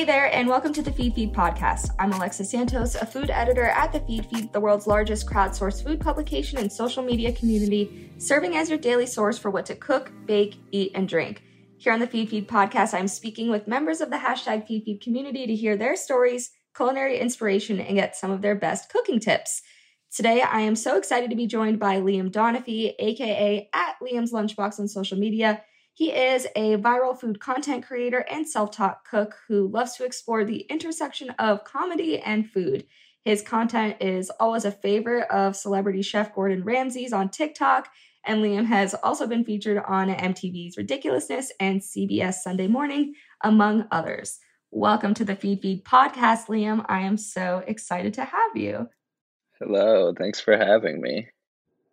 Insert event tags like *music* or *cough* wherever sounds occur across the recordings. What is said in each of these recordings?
Hey there, and welcome to the Feedfeed podcast. I'm Alexa Santos, a food editor at the Feedfeed, the world's largest crowdsourced food publication and social media community, serving as your daily source for what to cook, bake, eat, and drink. Here on the Feedfeed podcast, I'm speaking with members of the hashtag Feedfeed community to hear their stories, culinary inspiration, and get some of their best cooking tips. Today, I am so excited to be joined by Liam Donafee, aka at Liam's Lunchbox on social media. He is a viral food content creator and self taught cook who loves to explore the intersection of comedy and food. His content is always a favorite of celebrity chef Gordon Ramsay's on TikTok, and Liam has also been featured on MTV's Ridiculousness and CBS Sunday Morning, among others. Welcome to the Feedfeed podcast, Liam. I am so excited to have you. Hello, thanks for having me.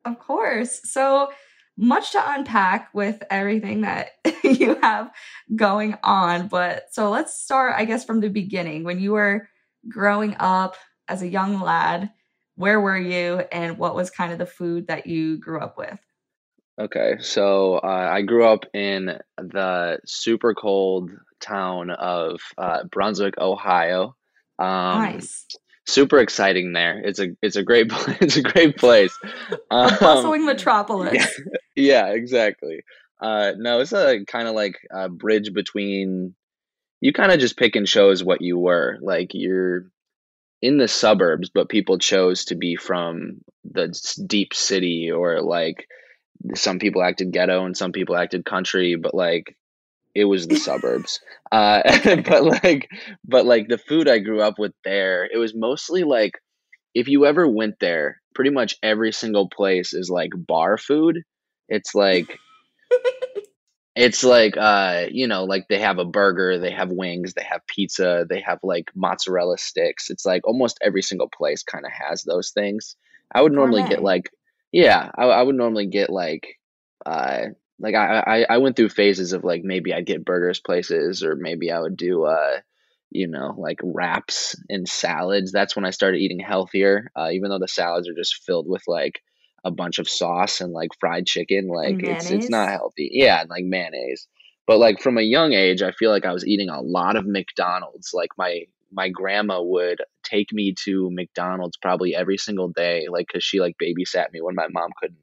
Of course. So, much to unpack with everything that *laughs* you have going on. But so let's start, I guess, from the beginning. When you were growing up as a young lad, where were you and what was kind of the food that you grew up with? Okay, so uh, I grew up in the super cold town of uh, Brunswick, Ohio. Um, nice super exciting there. It's a it's a great *laughs* it's a great place. Um, a bustling metropolis. Yeah, *laughs* yeah exactly. Uh, no, it's a kind of like a bridge between. You kind of just pick and chose what you were. Like you're in the suburbs, but people chose to be from the deep city, or like some people acted ghetto and some people acted country. But like it was the suburbs. Uh, *laughs* but like, but like the food I grew up with there, it was mostly like, if you ever went there, pretty much every single place is like bar food. It's like, *laughs* it's like, uh, you know, like they have a burger, they have wings, they have pizza, they have like mozzarella sticks. It's like almost every single place kind of has those things. I would normally get like, yeah, I, I would normally get like, uh, like I, I I went through phases of like maybe I'd get burgers places or maybe I would do uh you know like wraps and salads. That's when I started eating healthier. Uh, even though the salads are just filled with like a bunch of sauce and like fried chicken, like it's it's not healthy. Yeah, like mayonnaise. But like from a young age, I feel like I was eating a lot of McDonald's. Like my my grandma would take me to McDonald's probably every single day, like because she like babysat me when my mom couldn't,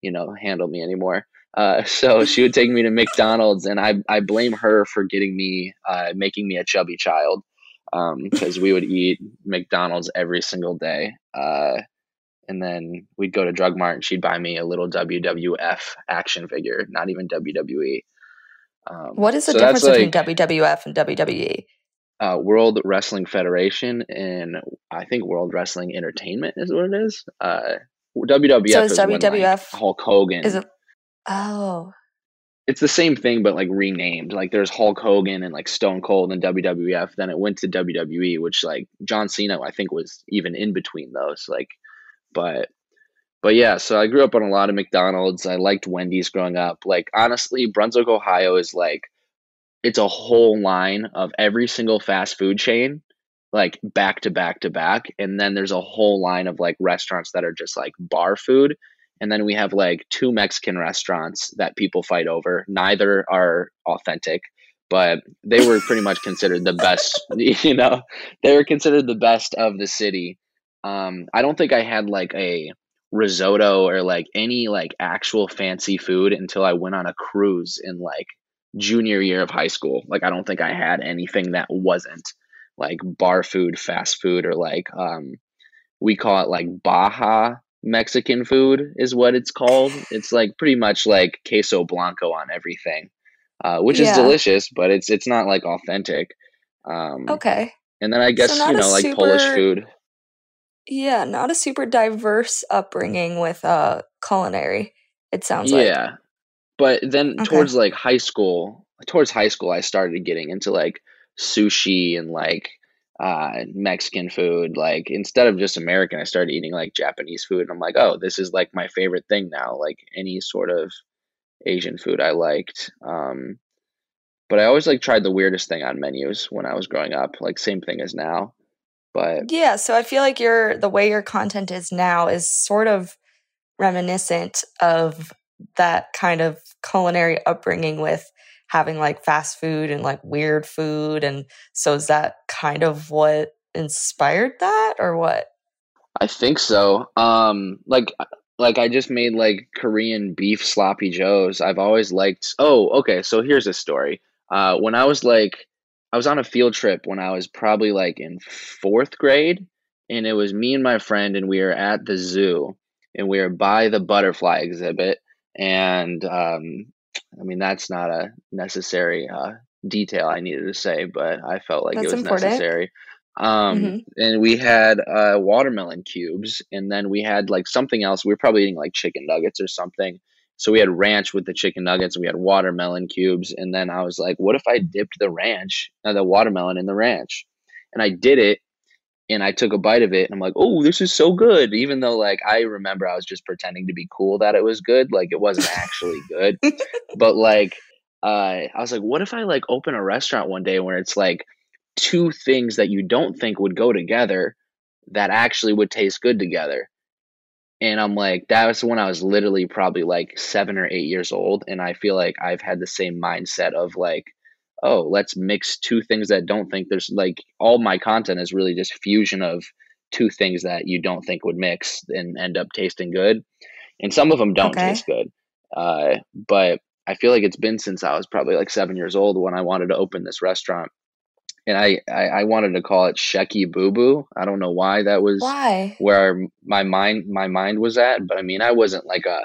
you know, handle me anymore. Uh, *laughs* so she would take me to McDonald's, and I I blame her for getting me uh, making me a chubby child because um, we would eat McDonald's every single day. Uh, and then we'd go to Drug Mart, and she'd buy me a little WWF action figure, not even WWE. Um, what is the so difference between like, WWF and WWE? Uh, World Wrestling Federation and I think World Wrestling Entertainment is what it is. Uh, WWF so is, is WWF when, like, Hulk Hogan. Is it Oh. It's the same thing, but like renamed. Like there's Hulk Hogan and like Stone Cold and WWF. Then it went to WWE, which like John Cena, I think, was even in between those. Like, but but yeah, so I grew up on a lot of McDonald's. I liked Wendy's growing up. Like honestly, Brunswick, Ohio is like it's a whole line of every single fast food chain like back to back to back and then there's a whole line of like restaurants that are just like bar food and then we have like two Mexican restaurants that people fight over. Neither are authentic, but they were pretty much considered the best, *laughs* you know, they were considered the best of the city. Um, I don't think I had like a risotto or like any like actual fancy food until I went on a cruise in like junior year of high school. Like I don't think I had anything that wasn't like bar food, fast food, or like um we call it like Baja Mexican food is what it's called. It's like pretty much like queso blanco on everything, uh, which yeah. is delicious, but it's it's not like authentic. Um, okay. And then I guess so you know like super, Polish food. Yeah, not a super diverse upbringing with uh culinary. It sounds like. Yeah, but then okay. towards like high school, towards high school, I started getting into like sushi and like uh, Mexican food. Like instead of just American, I started eating like Japanese food. And I'm like, oh, this is like my favorite thing now. Like any sort of Asian food I liked. Um, but I always like tried the weirdest thing on menus when I was growing up. Like same thing as now. But yeah, so I feel like your the way your content is now is sort of reminiscent of that kind of culinary upbringing with having like fast food and like weird food and so is that kind of what inspired that or what? I think so. Um like like i just made like korean beef sloppy joes. I've always liked oh okay so here's a story. Uh when i was like i was on a field trip when i was probably like in fourth grade and it was me and my friend and we were at the zoo and we were by the butterfly exhibit and um, I mean, that's not a necessary uh, detail I needed to say, but I felt like that's it was important. necessary. Um, mm-hmm. And we had uh, watermelon cubes, and then we had like something else. We were probably eating like chicken nuggets or something. So we had ranch with the chicken nuggets, and we had watermelon cubes. And then I was like, what if I dipped the ranch, uh, the watermelon in the ranch? And I did it, and I took a bite of it and I'm like, oh, this is so good. Even though like I remember I was just pretending to be cool that it was good, like it wasn't actually good. *laughs* but like uh, I was like, what if I like open a restaurant one day where it's like two things that you don't think would go together that actually would taste good together. And I'm like, that was when I was literally probably like seven or eight years old. And I feel like I've had the same mindset of like, oh, let's mix two things that don't think there's like all my content is really just fusion of two things that you don't think would mix and end up tasting good. And some of them don't okay. taste good. Uh, but I feel like it's been since I was probably like seven years old when I wanted to open this restaurant. And I, I, I wanted to call it Shecky Boo Boo. I don't know why that was why where my mind my mind was at, but I mean I wasn't like a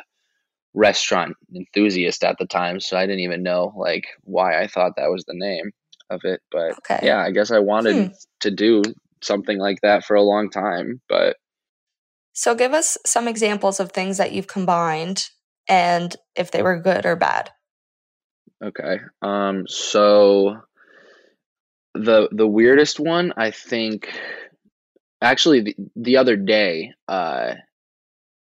restaurant enthusiast at the time, so I didn't even know like why I thought that was the name of it. But okay. yeah, I guess I wanted hmm. to do something like that for a long time, but so give us some examples of things that you've combined and if they were good or bad. Okay. Um so the the weirdest one I think actually the, the other day uh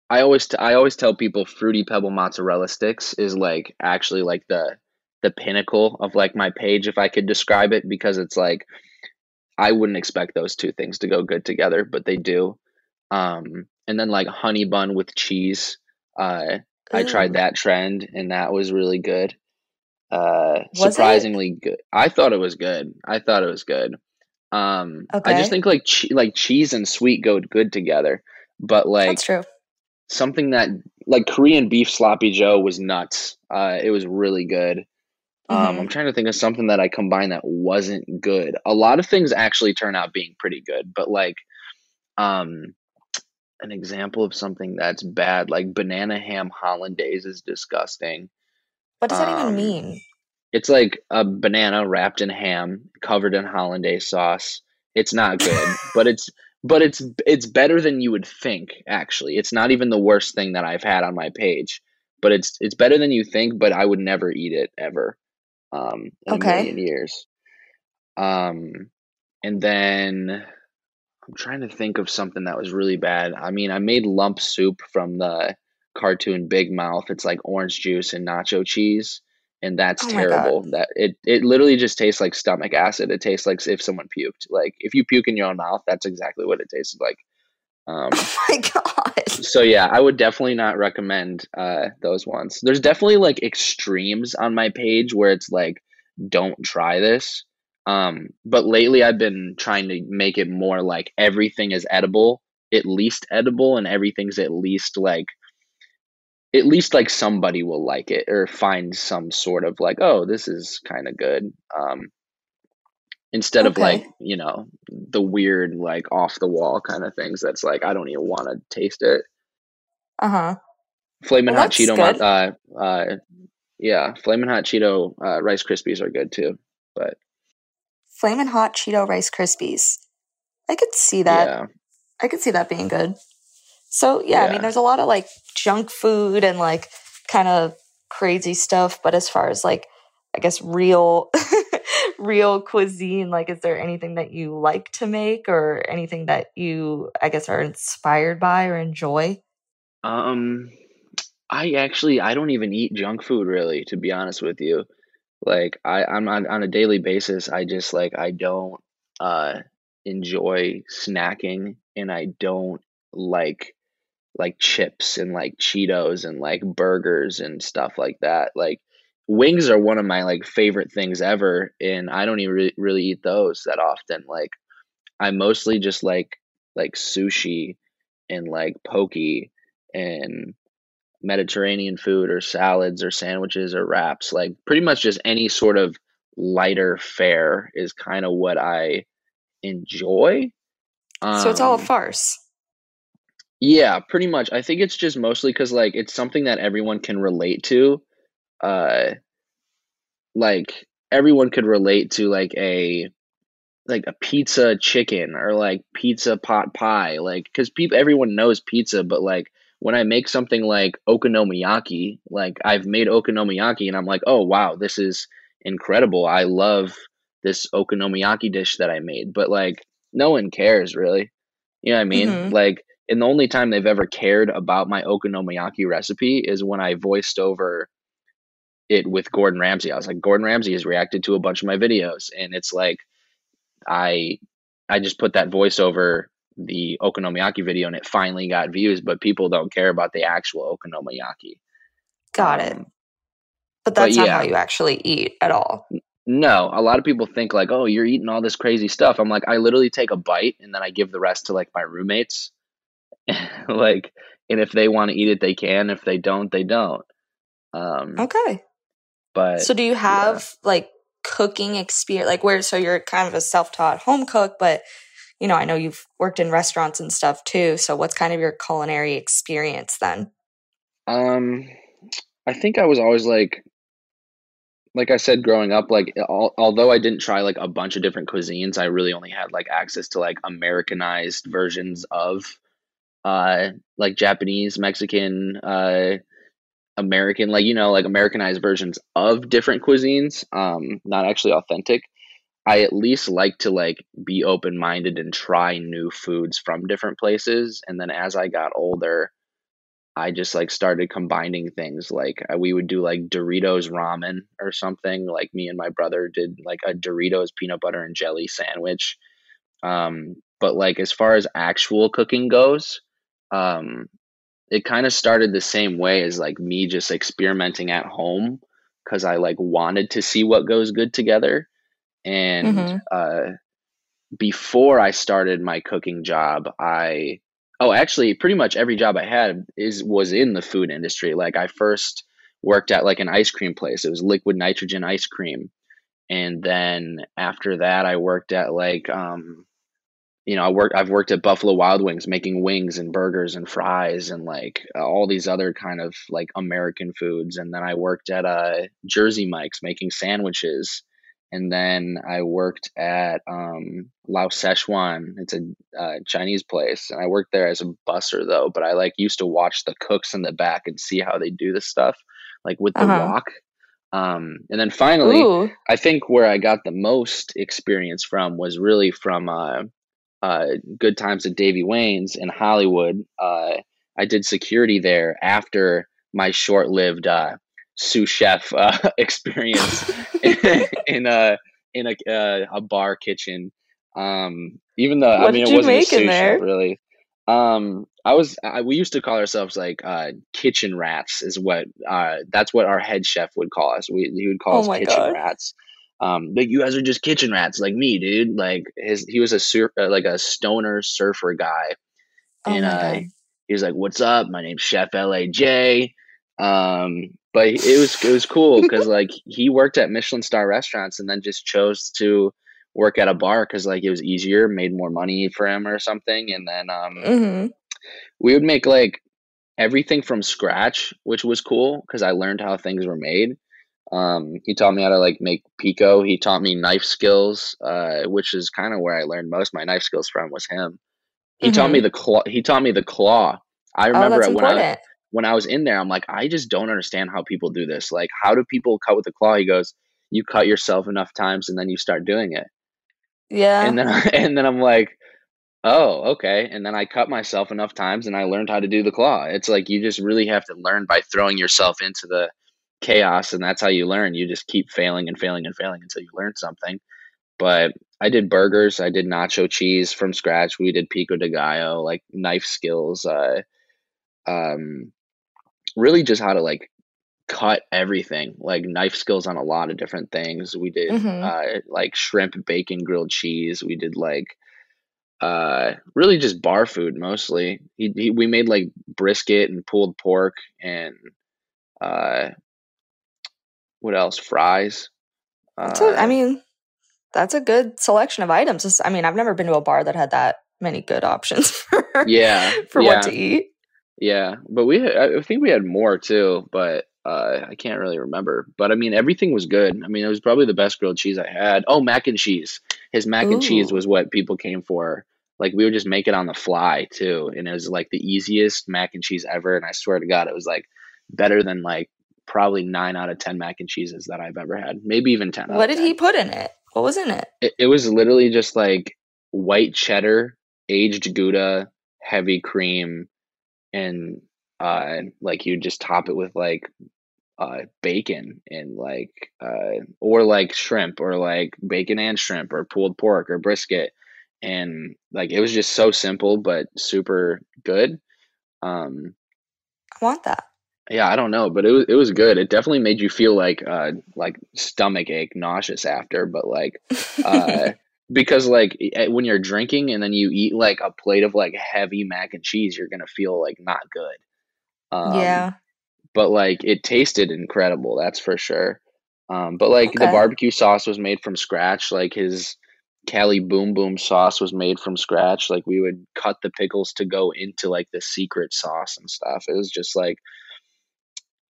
I always t- I always tell people fruity pebble mozzarella sticks is like actually like the the pinnacle of like my page if I could describe it because it's like I wouldn't expect those two things to go good together, but they do. Um, and then like honey bun with cheese. Uh, I tried that trend and that was really good. Uh, was surprisingly it? good. I thought it was good. I thought it was good. Um, okay. I just think like che- like cheese and sweet go good together, but like That's true something that like Korean beef sloppy joe was nuts. Uh, it was really good. Um, mm-hmm. I'm trying to think of something that I combined that wasn't good. A lot of things actually turn out being pretty good, but like, um, an example of something that's bad, like banana ham hollandaise, is disgusting. What does that um, even mean? It's like a banana wrapped in ham, covered in hollandaise sauce. It's not good, but it's but it's it's better than you would think actually it's not even the worst thing that i've had on my page but it's it's better than you think but i would never eat it ever um in okay. a million years um and then I'm trying to think of something that was really bad. I mean, I made lump soup from the cartoon Big Mouth. It's like orange juice and nacho cheese, and that's Oh terrible. That it it literally just tastes like stomach acid. It tastes like if someone puked. Like if you puke in your own mouth, that's exactly what it tasted like. Um, *laughs* Oh my god. so yeah, I would definitely not recommend uh, those ones. There's definitely like extremes on my page where it's like, don't try this. Um, but lately I've been trying to make it more like everything is edible, at least edible, and everything's at least like, at least like somebody will like it or find some sort of like, oh, this is kind of good. Um, instead of like you know the weird like off the wall kind of things that's like I don't even want to taste it. Uh huh. Flamin' Well, Hot Cheeto, good. uh, uh, yeah, Flamin' Hot Cheeto uh, Rice Krispies are good too. But Flamin' hot Cheeto Rice Krispies. I could see that. yeah, I could see that being good. So yeah, I mean, there's a lot of like junk food and like kind of crazy stuff. But as far as like, I guess real, *laughs* real cuisine, like, is there anything that you like to make or anything that you, I guess, are inspired by or enjoy? um, I actually I don't even eat junk food really, to be honest with you. Like I I'm on on a daily basis. I just like I don't uh enjoy snacking, and I don't like like chips and like Cheetos and like burgers and stuff like that. Like wings are one of my like favorite things ever, and I don't even really, really eat those that often. Like I mostly just like like sushi and like poke and Mediterranean food or salads or sandwiches or wraps. Like pretty much just any sort of lighter fare is kind of what I enjoy. so it's all a Um, farce. Yeah, pretty much. I think it's just mostly because like it's something that everyone can relate to. Uh, like everyone could relate to like a like a pizza chicken or like pizza pot pie. Like because people everyone knows pizza, but like when I make something like okonomiyaki, like I've made okonomiyaki and I'm like, oh wow, this is incredible. I love this okonomiyaki dish that I made, but like no one cares really. You know what I mean? Mhm. Like, and the only time they've ever cared about my okonomiyaki recipe is when I voiced over it with Gordon Ramsay. I was like, Gordon Ramsay has reacted to a bunch of my videos, and it's like I I just put that voice over the okonomiyaki video, and it finally got views. But people don't care about the actual okonomiyaki. Got it. Um, But but that's not yeah. how you actually eat at all. No, a lot of people think like, oh, you're eating all this crazy stuff. I'm like, I literally take a bite and then I give the rest to like my roommates. *laughs* like, and if they want to eat it, they can. If they don't, they don't. Um, Okay. but So do you have like cooking experience like where so you're kind of a self-taught home cook but you know I know you've worked in restaurants and stuff too so what's kind of your culinary experience then? Um, I think I was always like, like I said, growing up, like al- although I didn't try like a bunch of different cuisines, I really only had like access to like Americanized versions of, uh, like Japanese, Mexican, uh, American, like you know, like Americanized versions of different cuisines. Um, not actually authentic. I at least like to like be open minded and try new foods from different places. And then as I got older, I just like started combining things. Like uh, we would do like Doritos ramen or something. Like me and my brother did like a Doritos peanut butter and jelly sandwich. Um, but like as far as actual cooking goes, um, it kind of started the same way as like me just experimenting at home because I like wanted to see what goes good together. And Mhm. uh, before I started my cooking job, I oh actually pretty much every job I had is was in the food industry. Like I first worked at like an ice cream place. It was liquid nitrogen ice cream. And then after that I worked at like um you know, I work I've worked at Buffalo Wild Wings making wings and burgers and fries and like uh, all these other kind of like American foods and then I worked at uh Jersey Mike's making sandwiches and then I worked at um Lao Szechuan. It's a uh, Chinese place and I worked there as a busser though, but I like used to watch the cooks in the back and see how they do this stuff like with the Uh-huh. wok. Um and then finally Ooh. I think where I got the most experience from was really from uh, uh, Good Times at Davey Wayne's in Hollywood. Uh, I did security there after my short-lived uh, sous chef uh, *laughs* experience *laughs* in, in a in a uh, a bar kitchen. Um, even though What I mean it wasn't a sous chef really. Um, I was I, we used to call ourselves like uh, kitchen rats is what uh, that's what our head chef would call us. We he would call Oh us kitchen God. rats. Um, like you guys are just kitchen rats like me, dude. Like his he was a sur- uh, like a stoner surfer guy Oh and uh, he was like, "What's up? My name's Chef Laj." Um, but it was it was cool *laughs* because like he worked at Michelin star restaurants and then just chose to work at a bar because like it was easier, made more money for him or something. And then um, Mm-hmm. we would make like everything from scratch, which was cool because I learned how things were made. Um, he taught me how to like make pico. He taught me knife skills, uh, which is kind of where I learned most of my knife skills from was him. He taught me the claw. He taught me the claw. I Oh, remember it when I when I was in there. I'm like, I just don't understand how people do this. Like, how do people cut with the claw? He goes, you cut yourself enough times and then you start doing it. Yeah. And then *laughs* and then I'm like, oh, okay. And then I cut myself enough times and I learned how to do the claw. It's like you just really have to learn by throwing yourself into the chaos, and that's how you learn. You just keep failing and failing and failing until you learn something. But I did burgers. I did nacho cheese from scratch. We did pico de gallo, like knife skills. Uh, um, really just how to like cut everything, like knife skills on a lot of different things. We did Mhm. uh, like shrimp, bacon, grilled cheese. We did like uh, really just bar food mostly. He, he we made like brisket and pulled pork and uh, what else? Fries. That's a, I Uh, mean, that's a good selection of items. I mean, I've never been to a bar that had that many good options *laughs* for yeah, for yeah. what to eat. Yeah, but we had, I think we had more too, but uh, I can't really remember. But I mean, everything was good. I mean, it was probably the best grilled cheese I had. Oh, mac and cheese. His mac and cheese was what people came for. Like we would just make it on the fly too, and it was like the easiest mac and cheese ever. And I swear to God, it was like better than like probably nine out of ten mac and cheeses that I've ever had. Maybe even ten. What of did 10. he put in it? What was in it? It, it was literally just like white cheddar, aged Gouda, heavy cream, and uh, like you just top it with like uh, bacon and like uh, or like shrimp or like bacon and shrimp or pulled pork or brisket, and like it was just so simple but super good. Um, I want that. Yeah, I don't know, but it was it was good. It definitely made you feel like uh like stomach ache, nauseous after, but like uh *laughs* because like eh, when you're drinking and then you eat like a plate of like heavy mac and cheese, you're gonna feel like not good. Um, yeah. but like it tasted incredible, that's for sure. Um, but like the barbecue sauce was made from scratch. Like his Cali Boom Boom sauce was made from scratch. Like we would cut the pickles to go into like the secret sauce and stuff. It was just like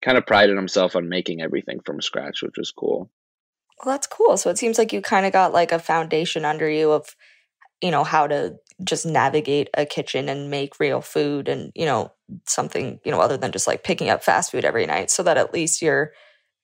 kind of prided himself on making everything from scratch, which was cool. Well, that's cool. So it seems like you kind of got like a foundation under you of, you know, how to just navigate a kitchen and make real food and, you know, something, you know, other than just like picking up fast food every night so that at least you're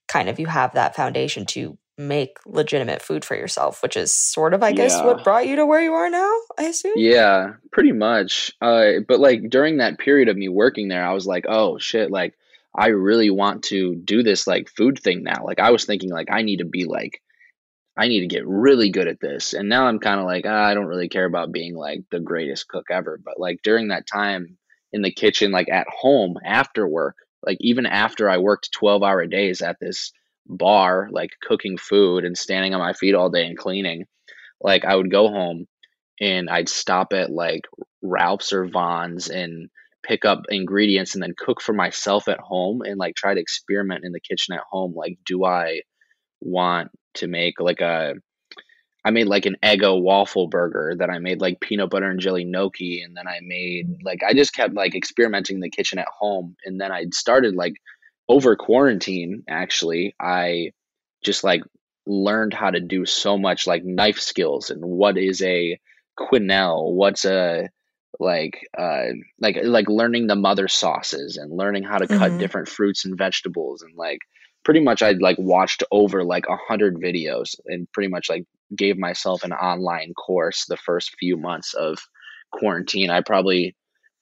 kind of, you have that foundation to make legitimate food for yourself, which is sort of, I guess, Yeah. what brought you to where you are now, I assume? Yeah, pretty much. Uh, but like during that period of me working there, I was like, oh shit, like I really want to do this like food thing now. Like I was thinking like I need to be like I need to get really good at this. And now I'm kind of like, ah, I don't really care about being like the greatest cook ever. But like during that time in the kitchen, like at home after work, like even after I worked 12 hour days at this bar, like cooking food and standing on my feet all day and cleaning, like I would go home and I'd stop at like Ralph's or Vons and pick up ingredients and then cook for myself at home and like try to experiment in the kitchen at home. Like, do I want to make like a I made like an Eggo waffle burger that I made like peanut butter and jelly gnocchi and then I made like I just kept like experimenting in the kitchen at home and then I started like over quarantine actually I just like learned how to do so much like knife skills and what is a quenelle what's a like uh like like learning the mother sauces and learning how to cut Mhm. different fruits and vegetables and like pretty much I'd like watched over like a hundred videos and pretty much like gave myself an online course the first few months of quarantine. I probably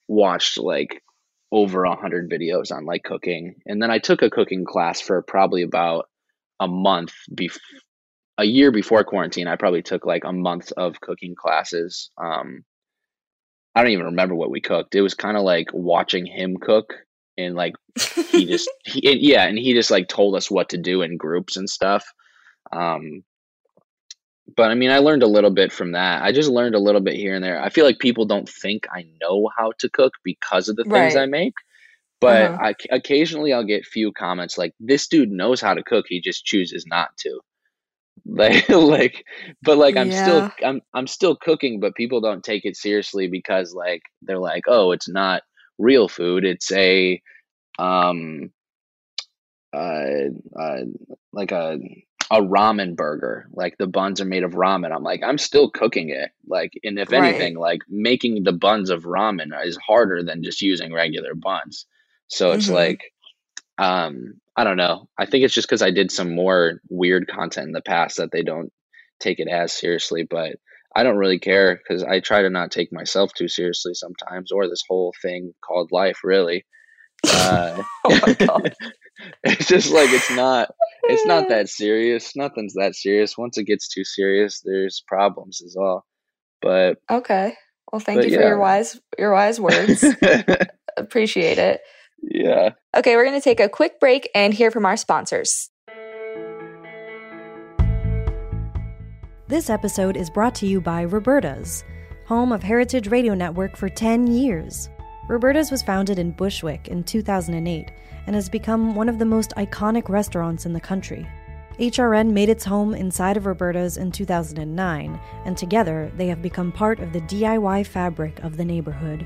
watched like over a hundred videos on like cooking, and then I took a cooking class for probably about a month before a year before quarantine. I probably took like a month of cooking classes. Um, I don't even remember what we cooked. It was kind of like watching him cook and like he just *laughs* he, and, yeah, and he just like told us what to do in groups and stuff. Um, but I mean, I learned a little bit from that. I just learned a little bit here and there. I feel like people don't think I know how to cook because of the things right. I make. But uh-huh. I, occasionally I'll get few comments like, "This dude knows how to cook. He just chooses not to." Like, *laughs* like, but like I'm yeah. still I'm I'm still cooking, but people don't take it seriously because like they're like, "Oh, it's not real food. It's a um uh, uh like a a ramen burger. Like the buns are made of ramen. I'm like, I'm still cooking it. Like, and if right. anything, like making the buns of ramen is harder than just using regular buns. So it's mm-hmm. like, um, I don't know. I think it's just because I did some more weird content in the past that they don't take it as seriously. But I don't really care because I try to not take myself too seriously sometimes, or this whole thing called life, really. Uh, *laughs* oh *laughs* it's just like it's not it's not *laughs* that serious. Nothing's that serious. Once it gets too serious, there's problems as well. But okay. Well, thank you for yeah. your wise your wise words. Appreciate it. Yeah. Okay, we're going to take a quick break and hear from our sponsors. This episode is brought to you by Roberta's, home of Heritage Radio Network for 10 years. Roberta's was founded in Bushwick in 2008 and has become one of the most iconic restaurants in the country. HRN made its home inside of Roberta's in 2009, and together they have become part of the DIY fabric of the neighborhood.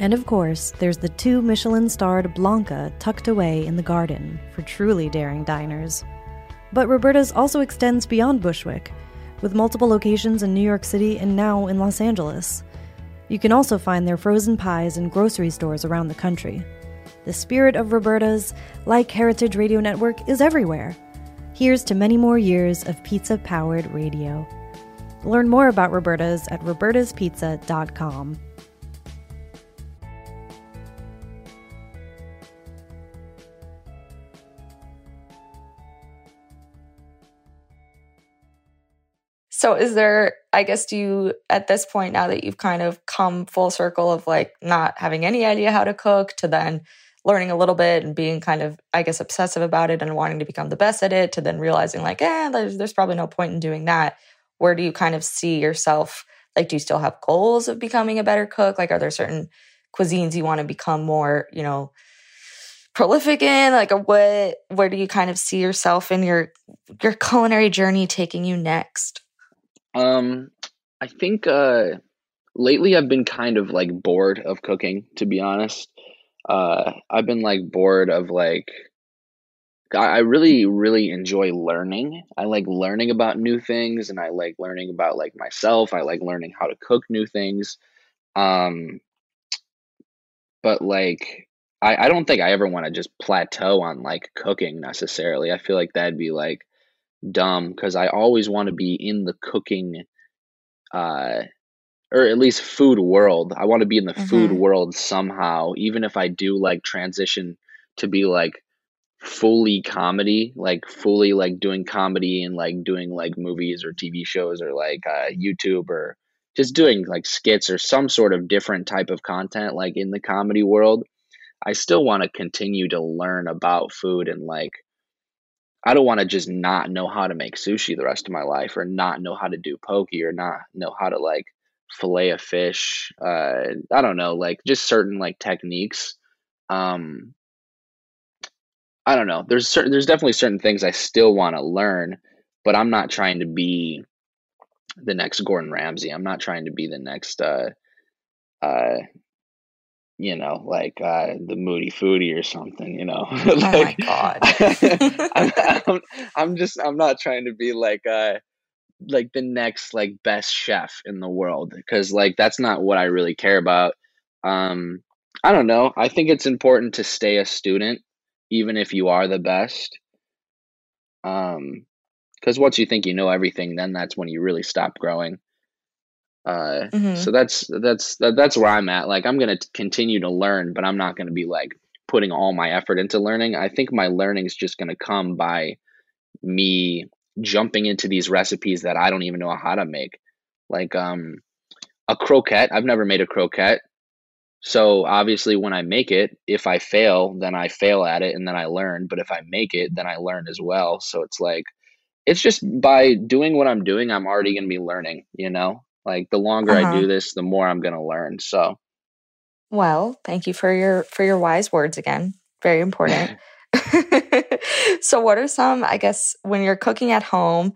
And of course, there's the two Michelin starred Blanca tucked away in the garden for truly daring diners. But Roberta's also extends beyond Bushwick, with multiple locations in New York City and now in Los Angeles. You can also find their frozen pies in grocery stores around the country. The spirit of Roberta's, like Heritage Radio Network, is everywhere. Here's to many more years of pizza powered radio. Learn more about Roberta's at robertaspizza.com. So, is there, I guess, do you, at this point, now that you've kind of come full circle of like not having any idea how to cook to then learning a little bit and being kind of, I guess, obsessive about it and wanting to become the best at it to then realizing like, eh, there's, there's probably no point in doing that. Where do you kind of see yourself? Like, do you still have goals of becoming a better cook? Like, are there certain cuisines you want to become more, you know, prolific in? Like, what, where do you kind of see yourself in your, your culinary journey taking you next? Um, I think, uh, lately I've been kind of like bored of cooking, to be honest uh, I've been like bored of like I really really enjoy learning. I like learning about new things and I like learning about like myself. I like learning how to cook new things. Um but like I, I don't think I ever want to just plateau on like cooking necessarily. I feel like that'd be like dumb because I always want to be in the cooking uh or at least food world. I want to be in the mm-hmm. food world somehow, even if I do like transition to be like fully comedy, like fully like doing comedy and like doing like movies or TV shows or like uh, YouTube or just doing like skits or some sort of different type of content like in the comedy world. I still want to continue to learn about food and like I don't want to just not know how to make sushi the rest of my life or not know how to do poke or not know how to like fillet a fish uh i don't know like just certain like techniques. Um i don't know. There's certain there's definitely certain things i still want to learn but i'm not trying to be the next gordon ramsay. I'm not trying to be the next uh uh, you know, like uh, the Moody Foodie or something, you know. oh *laughs* like, my god. *laughs* I'm, *laughs* I'm, I'm just I'm not trying to be like uh like the next like best chef in the world because like that's not what I really care about. Um, I don't know. I think it's important to stay a student even if you are the best. Um, because once you think you know everything, then that's when you really stop growing. Uh, Mhm. so that's that's that, that's where I'm at. Like I'm gonna continue to learn, but I'm not gonna be like putting all my effort into learning. I think my learning is just gonna come by me jumping into these recipes that I don't even know how to make. Like um, a croquette. I've never made a croquette. So obviously, when I make it, if I fail, then I fail at it and then I learn. But if I make it, then I learn as well. So it's like, it's just by doing what I'm doing, I'm already going to be learning, you know? Like the longer I Uh-huh. do this, the more I'm going to learn. So, Well, thank you for your for your wise words again. Very important. *laughs* *laughs* so what are some, I guess, when you're cooking at home,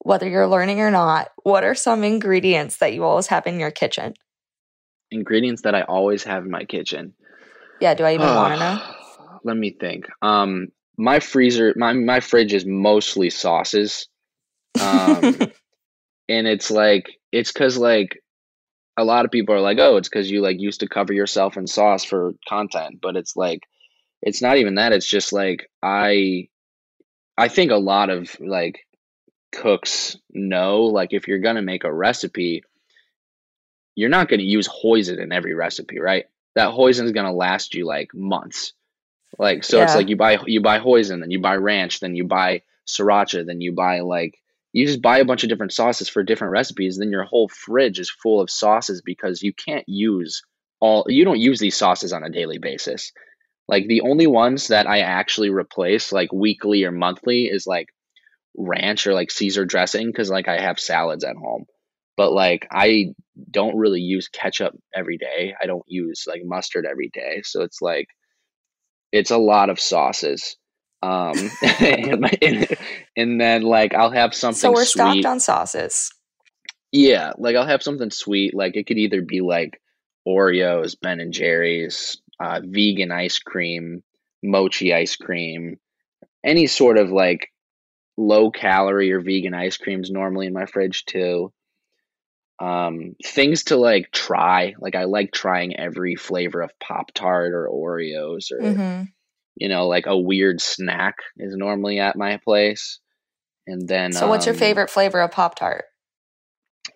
whether you're learning or not, what are some ingredients that you always have in your kitchen? ingredients that I always have in my kitchen. Yeah, do I even want to know? Let me think. Um, my freezer, my my fridge is mostly sauces. Um, *laughs* and it's like it's because like a lot of people are like oh it's because you like used to cover yourself in sauce for content but it's like it's not even that it's just like i i think a lot of like cooks know like if you're gonna make a recipe you're not gonna use hoisin in every recipe right? That hoisin is gonna last you like months. Like so it's like you buy you buy hoisin then you buy ranch then you buy sriracha then you buy like you just buy a bunch of different sauces for different recipes then your whole fridge is full of sauces because you can't use all you don't use these sauces on a daily basis. Like the only ones that i actually replace like weekly or monthly is like ranch or like caesar dressing because like i have salads at home. But like i don't really use ketchup every day. I don't use like mustard every day. So it's like it's a lot of sauces um *laughs* *laughs* and, and, and then like i'll have something so we're sweet stocked on sauces. yeah, like I'll have something sweet. Like it could either be like Oreos, Ben and Jerry's, uh, vegan ice cream, mochi ice cream, any sort of like low calorie or vegan ice creams normally in my fridge too. Um, things to like try. Like I like trying every flavor of Pop Tart or Oreos or hmm you know like a weird snack is normally at my place. And then So what's your um, favorite flavor of Pop Tart?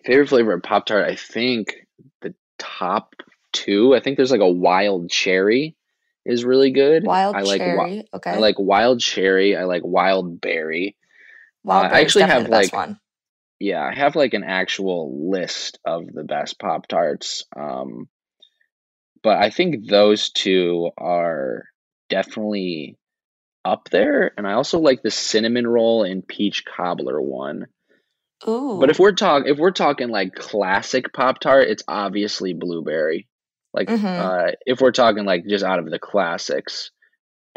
Favorite flavor of Pop Tart, I think the top two. I think there's like a wild cherry is really good. Wild I like wi- cherry. okay. I like wild cherry. I like wild berry. Wild uh, I actually have, the best like, one. Yeah, I have like an actual list of the best Pop Tarts. Um, but I think those two are definitely up there. And I also like the cinnamon roll and peach cobbler one. Ooh. But if we're talk if we're talking like classic Pop Tart, it's obviously blueberry. Like Mhm. uh if we're talking like just out of the classics.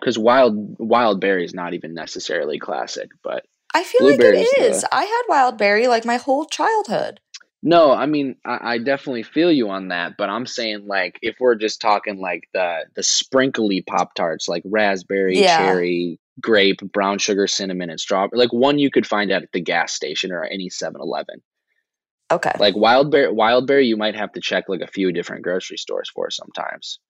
Because wild wild berry is not even necessarily classic, but I feel like it is. the- I had wild berry like my whole childhood. No, I mean I, I definitely feel you on that, but I'm saying like if we're just talking like the the sprinkly Pop Tarts, like raspberry, Yeah. cherry, grape, brown sugar, cinnamon, and strawberry, like one you could find at the gas station or any 7-Eleven. Okay. Like wild berry, wild berry, you might have to check like a few different grocery stores for sometimes.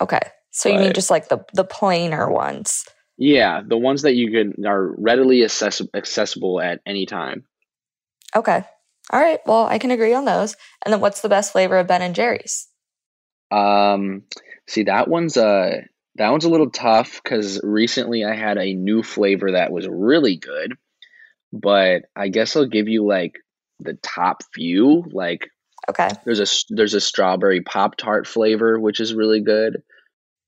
Okay. So you mean But- just like the the plainer ones? Yeah, the ones that you can are readily access- accessible at any time. Okay. All right. Well, I can agree on those. And then what's the best flavor of Ben and Jerry's? Um, see that one's uh that one's a little tough because recently I had a new flavor that was really good, but I guess I'll give you like the top few. Like Okay. there's a there's a strawberry pop tart flavor which is really good.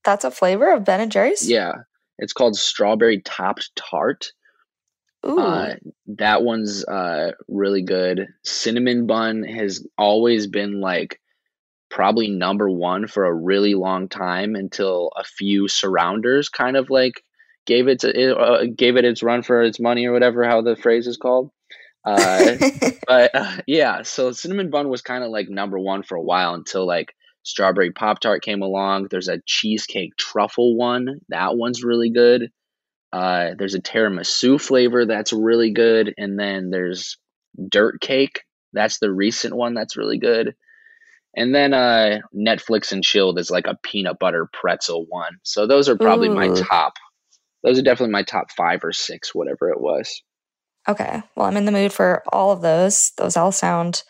That's a flavor of Ben and Jerry's? Yeah, it's called strawberry topped tart. Uh, that one's uh, really good. Cinnamon bun has always been like probably number one for a really long time until a few surrounders kind of like gave it to, it, uh, gave it its run for its money or whatever how the phrase is called. Uh, *laughs* but uh, yeah, so cinnamon bun was kind of like number one for a while until like strawberry pop tart came along. There's a cheesecake truffle one. That one's really good. Uh, there's a tiramisu flavor that's really good, and then there's dirt cake. That's the recent one that's really good. And then uh, Netflix and chilled is like a peanut butter pretzel one. So those are probably Ooh. my top. Those are definitely my top five or six, whatever it was. Okay. Well, I'm in the mood for all of those. Those all sound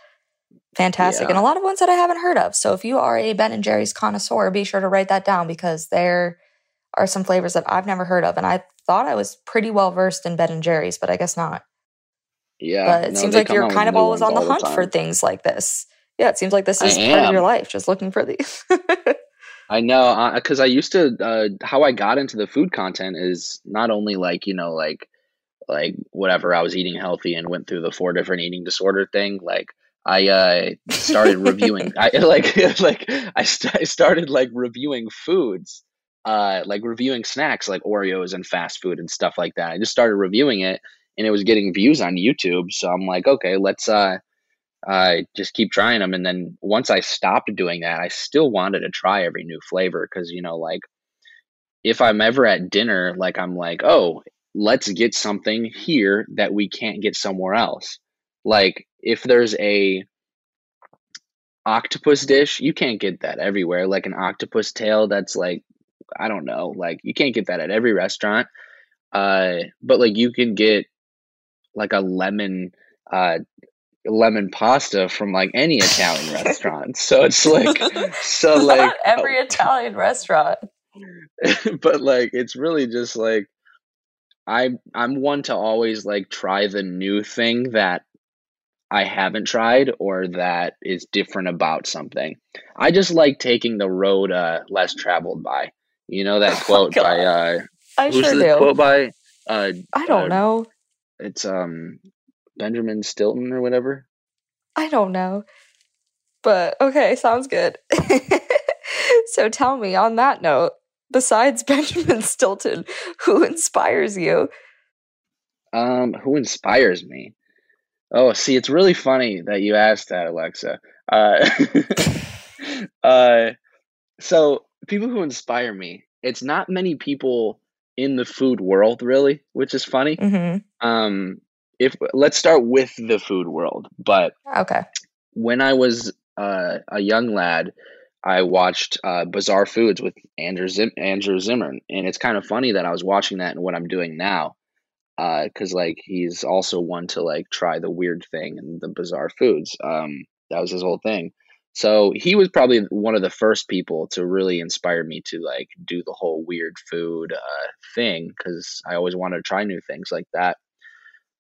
fantastic yeah. and a lot of ones that I haven't heard of. So if you are a Ben and Jerry's connoisseur, be sure to write that down because there are some flavors that I've never heard of and I thought I was pretty well versed in Ben and Jerry's, but I guess not. Yeah. But it no, seems like you're kind of always on the hunt the for things like this. Yeah, it seems like this is part of your life, just looking for these. *laughs* I know, because uh, I used to. Uh, how I got into the food content is not only like you know, like like whatever I was eating healthy and went through the four different eating disorder thing. Like I uh, started reviewing. *laughs* I *laughs* like like I, st- I started like reviewing foods, uh, like reviewing snacks like Oreos and fast food and stuff like that. I just started reviewing it, and it was getting views on YouTube. So I'm like, okay, let's uh, uh, just keep trying them. And then once I stopped doing that, I still wanted to try every new flavor because you know, like if I'm ever at dinner, like I'm like, oh, let's get something here that we can't get somewhere else. Like if there's a octopus dish, you can't get that everywhere. Like an octopus tail that's like I don't know, like you can't get that at every restaurant. Uh but like you can get like a lemon uh lemon pasta from like any Italian restaurant. So it's like *laughs* so like every oh, Italian restaurant. *laughs* but like it's really just like I I'm one to always like try the new thing that I haven't tried or that is different about something. I just like taking the road uh, less traveled by. You know that *laughs* oh quote by uh I who's sure the do. quote by uh I don't uh, know. It's um Benjamin Stilton or whatever. I don't know. But okay, sounds good. *laughs* so tell me on that note, besides *laughs* Benjamin Stilton, who inspires you? Um, who inspires me? Oh, see, it's really funny that you asked that, Alexa. Uh, uh, so people who inspire me, it's not many people in the food world, really, which is funny. Mm-hmm. Um, if let's start with the food world, but okay, when I was uh, a young lad, I watched uh, Bizarre Foods with Andrew Zim- Andrew Zimmern, and it's kind of funny that I was watching that and what I'm doing now because uh, like he's also one to like try the weird thing and the bizarre foods. Um, that was his whole thing. So he was probably one of the first people to really inspire me to like do the whole weird food uh, thing because I always wanted to try new things like that.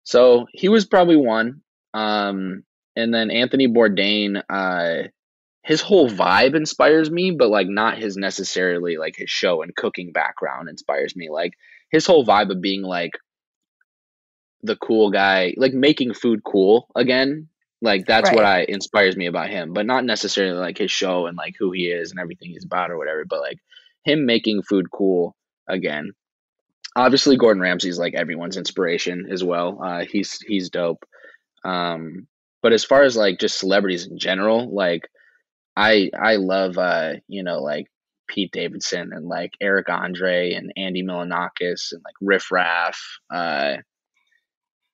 So he was probably one. Um, and then Anthony Bourdain, uh, his whole vibe inspires me, but like not his necessarily like his show and cooking background inspires me. Like his whole vibe of being like the cool guy, like making food cool again. Like that's right. what I inspires me about him, but not necessarily like his show and like who he is and everything he's about or whatever, but like him making food cool again. Obviously, Gordon Ramsay's like everyone's inspiration as well. Uh, he's he's dope. Um, but as far as like just celebrities in general, like I I love uh, you know like Pete Davidson and like Eric Andre and Andy Milonakis and like Riff Raff. Uh,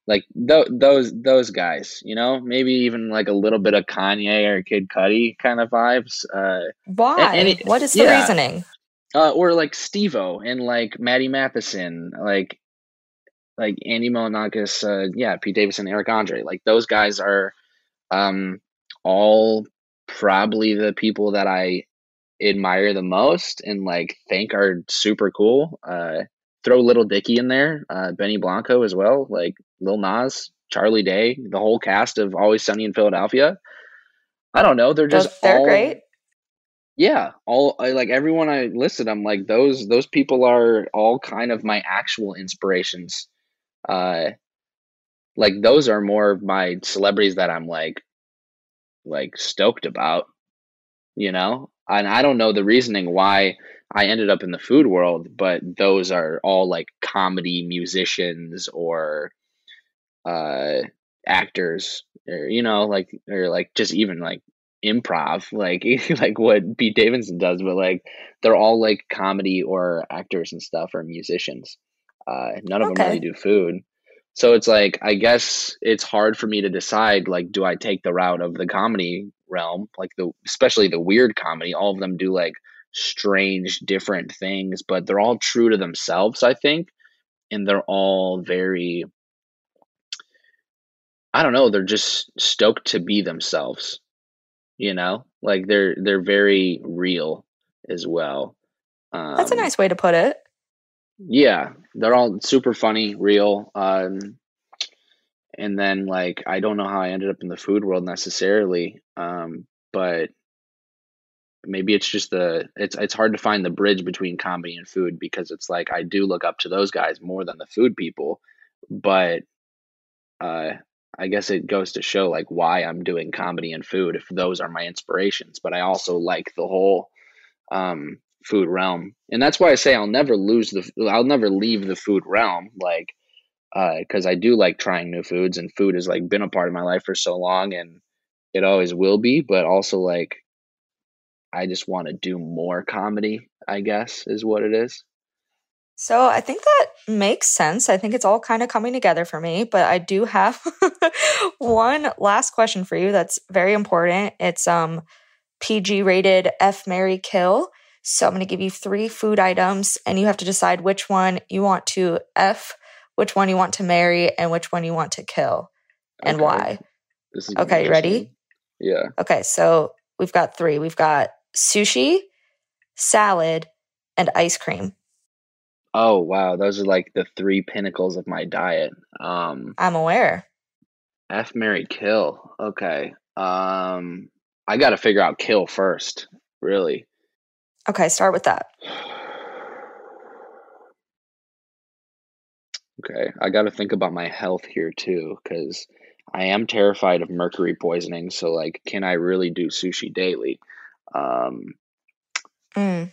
like th- those those guys, you know, maybe even like a little bit of Kanye or Kid Cudi kind of vibes. Uh, Why? It, what is the yeah. reasoning? Uh, or like Steve-O and like Matty Matheson, like like Andy Milonakis, uh, yeah, Pete Davidson, Eric Andre, like those guys are um, all probably the people that I admire the most and like think are super cool. Uh, throw Little Dicky in there, uh, Benny Blanco as well, like Lil Nas, Charlie Day, the whole cast of Always Sunny in Philadelphia. I don't know, they're just they're all, great. Yeah, all like everyone I listed, I'm like those those people are all kind of my actual inspirations. Uh, like those are more of my celebrities that I'm like like stoked about, you know. And I don't know the reasoning why I ended up in the food world, but those are all like comedy musicians or uh actors or you know like or like just even like improv, like *laughs* like what Pete Davidson does, but like they're all like comedy or actors and stuff or musicians. Uh, none of them really do food. So it's like I guess it's hard for me to decide like do I take the route of the comedy realm, like the especially the weird comedy. All of them do like strange different things, but they're all true to themselves, I think, and they're all very I don't know, they're just stoked to be themselves, you know? Like they're they're very real as well. That's a Um nice way to put it. yeah, they're all super funny, real. Um and then like I don't know how I ended up in the food world necessarily. Um but maybe it's just the it's it's hard to find the bridge between comedy and food because it's like I do look up to those guys more than the food people, but uh I guess it goes to show like why I'm doing comedy and food if those are my inspirations, but I also like the whole um food realm. And that's why I say I'll never lose the I'll never leave the food realm like uh cuz I do like trying new foods and food has like been a part of my life for so long and it always will be, but also like I just want to do more comedy, I guess is what it is. So I think that makes sense. I think it's all kind of coming together for me, but I do have *laughs* one last question for you that's very important. It's um PG rated F Marry Kill. So I'm going to give you three food items and you have to decide which one you want to F, which one you want to marry, and which one you want to kill and Okay. why. This is Okay, you ready? Yeah. Okay, so we've got three. We've got sushi, salad, and ice cream. Oh wow, those are like the three pinnacles of my diet. Um I'm aware. F Marry Kill. Okay. Um I got to figure out kill first, really. Okay, start with that. Okay, I got to think about my health here too cuz I am terrified of mercury poisoning, so like can I really do sushi daily? Um Mm.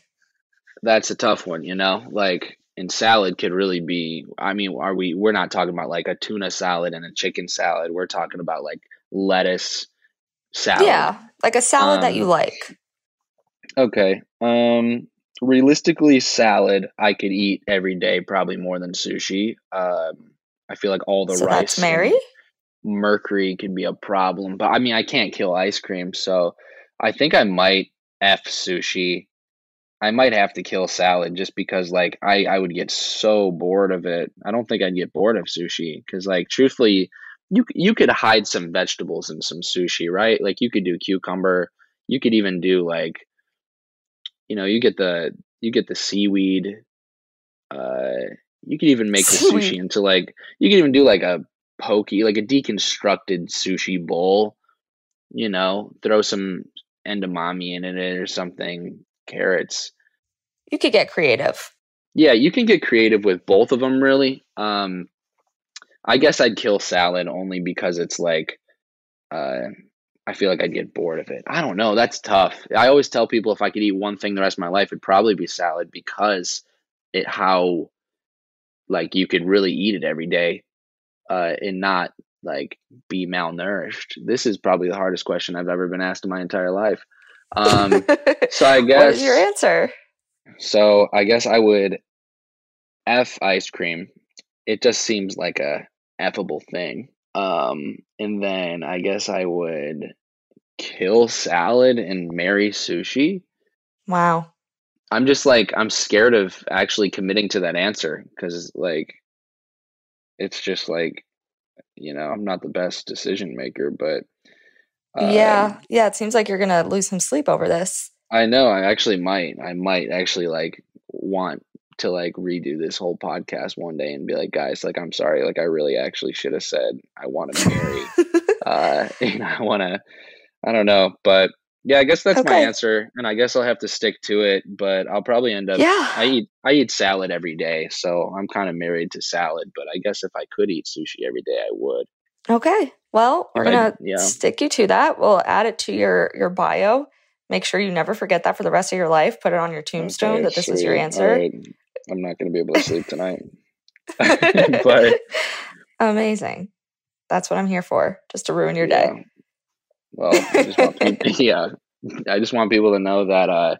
that's a tough one, you know? Like and salad could really be I mean, are we we're not talking about like a tuna salad and a chicken salad. We're talking about like lettuce salad. Yeah, like a salad that you Um, like. Okay. Um realistically salad I could eat every day probably more than sushi. Um I feel like all the So rice that's marry? mercury could be a problem, but I mean I can't kill ice cream, so I think I might F sushi. I might have to kill salad just because like I I would get so bored of it. I don't think I'd get bored of sushi cuz like truthfully you you could hide some vegetables in some sushi, right? Like you could do cucumber, you could even do like you know, you get the you get the seaweed uh you could even make the sushi into like you could even do like a poke, like a deconstructed sushi bowl, you know, throw some edamame in it or something, carrots. You could get creative. Yeah, you can get creative with both of them really. Um I guess I'd kill salad only because it's like uh I feel like I'd get bored of it. I don't know, that's tough. I always tell people if I could eat one thing the rest of my life it'd probably be salad because it how like you could really eat it every day uh and not like be malnourished. This is probably the hardest question I've ever been asked in my entire life. Um *laughs* so I guess. what is your answer? so I guess I would F ice cream. It just seems like a effable thing. Um, and then I guess I would kill salad and marry sushi. Wow. I'm just like I'm scared of actually committing to that answer because like it's just like you know I'm not the best decision maker, but yeah. um, Yeah, it seems like you're to lose some sleep over this. I know I actually might. I might actually like want to like redo this whole podcast one day and be like, guys, like I'm sorry, like I really actually should have said I want to marry. *laughs* uh, *laughs* and I want to. I don't know, but yeah, I guess that's my answer, and I guess I'll have to stick to it. But I'll probably end up. Yeah. I eat I eat salad every day, so I'm kind of married to salad. But I guess if I could eat sushi every day, I would. Okay. Well, we're to yeah. stick you to that. We'll add it to your your bio. Make sure you never forget that for the rest of your life. Put it on your tombstone Okay, that this was your answer. Right. I'm not going to be able to sleep tonight. *laughs* *laughs* but Amazing. That's what I'm here for, just to ruin your day. Well, I just want *laughs* people, yeah, I just want people to know that uh,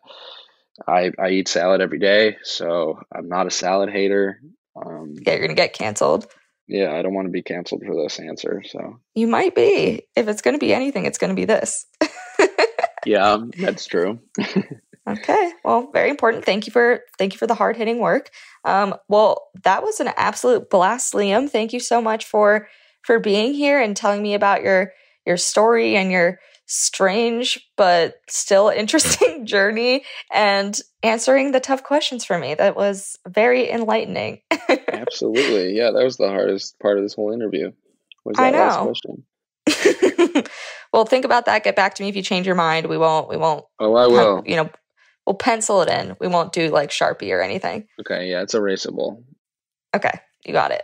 I I eat salad every day, so I'm not a salad hater. Um, yeah, you're gonna get canceled. Yeah, I don't want to be canceled for this answer. So you might be. If it's gonna be anything, it's gonna be this. *laughs* yeah, that's true. *laughs* okay, well, very important. Thank you for thank you for the hard hitting work. Um, well, that was an absolute blast, Liam. Thank you so much for for being here and telling me about your your story and your strange but still interesting *laughs* journey and answering the tough questions for me. That was very enlightening. *laughs* Absolutely. Yeah, that was the hardest part of this whole interview. Was that I know. last question. *laughs* well, think about that. Get back to me if you change your mind. We won't we won't Oh, I will. Have, you know, we'll pencil it in. We won't do like Sharpie or anything. Okay, yeah, it's erasable. Okay, you got it.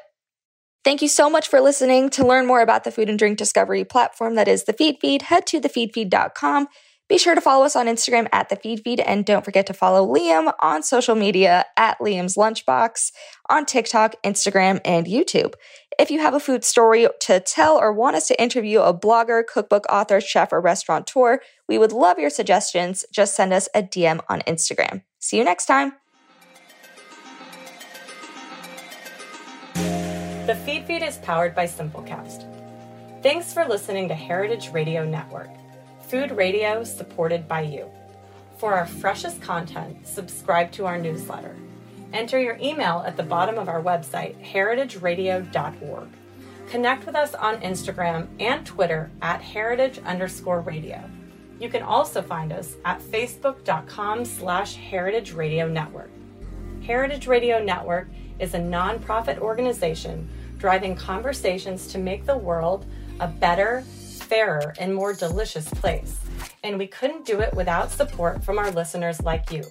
Thank you so much for listening. To learn more about the food and drink discovery platform that is the Feedfeed, head to thefeedfeed.com. Be sure to follow us on Instagram at the Feedfeed, and don't forget to follow Liam on social media at Liam's Lunchbox on TikTok, Instagram, and YouTube. If you have a food story to tell or want us to interview a blogger, cookbook author, chef, or restaurateur, we would love your suggestions. Just send us a DM on Instagram. See you next time. The Feedfeed is powered by Simplecast. Thanks for listening to Heritage Radio Network, food radio supported by you. For our freshest content, subscribe to our newsletter. Enter your email at the bottom of our website, heritageradio.org. Connect with us on Instagram and Twitter at heritage underscore radio. You can also find us at facebook.com slash heritage radio network. Heritage Radio Network is a nonprofit organization driving conversations to make the world a better, fairer, and more delicious place. And we couldn't do it without support from our listeners like you.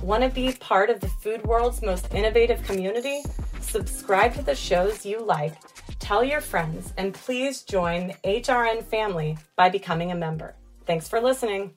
Want to be part of the food world's most innovative community? Subscribe to the shows you like, tell your friends, and please join the HRN family by becoming a member. Thanks for listening.